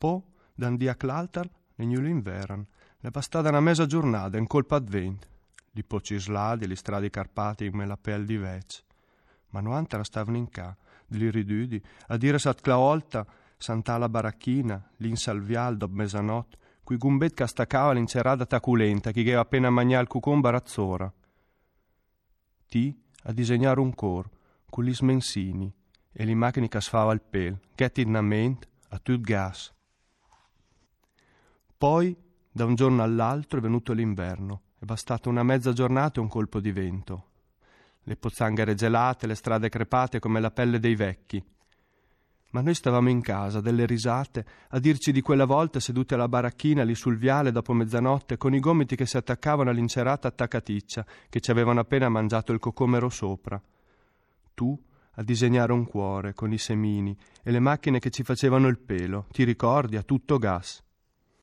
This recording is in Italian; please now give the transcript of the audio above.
Po, dan dia l'altar, negno l'inveran, le bastata una mesa giornata in colpa advent. Li pocisladi, li stradi carpati come la pelle di vec. Ma no antera stavano in ca, li ridudi, a dire sat claolta, sant'ala baracchina, l'insalvial dopo mesanot, cui gumbet castacava l'incerada taculenta, chi aveva appena mangiato il cucumba razzora. Ti a disegnare un cor, con gli smensini, e li macchine che il pel, che innament a tut gas. Poi, da un giorno all'altro, è venuto l'inverno. È bastata una mezza giornata e un colpo di vento. Le pozzanghere gelate, le strade crepate come la pelle dei vecchi. Ma noi stavamo in casa, delle risate, a dirci di quella volta sedute alla baracchina lì sul viale dopo mezzanotte, con i gomiti che si attaccavano all'incerata attaccaticcia, che ci avevano appena mangiato il cocomero sopra. Tu a disegnare un cuore con i semini e le macchine che ci facevano il pelo, ti ricordi, a tutto gas.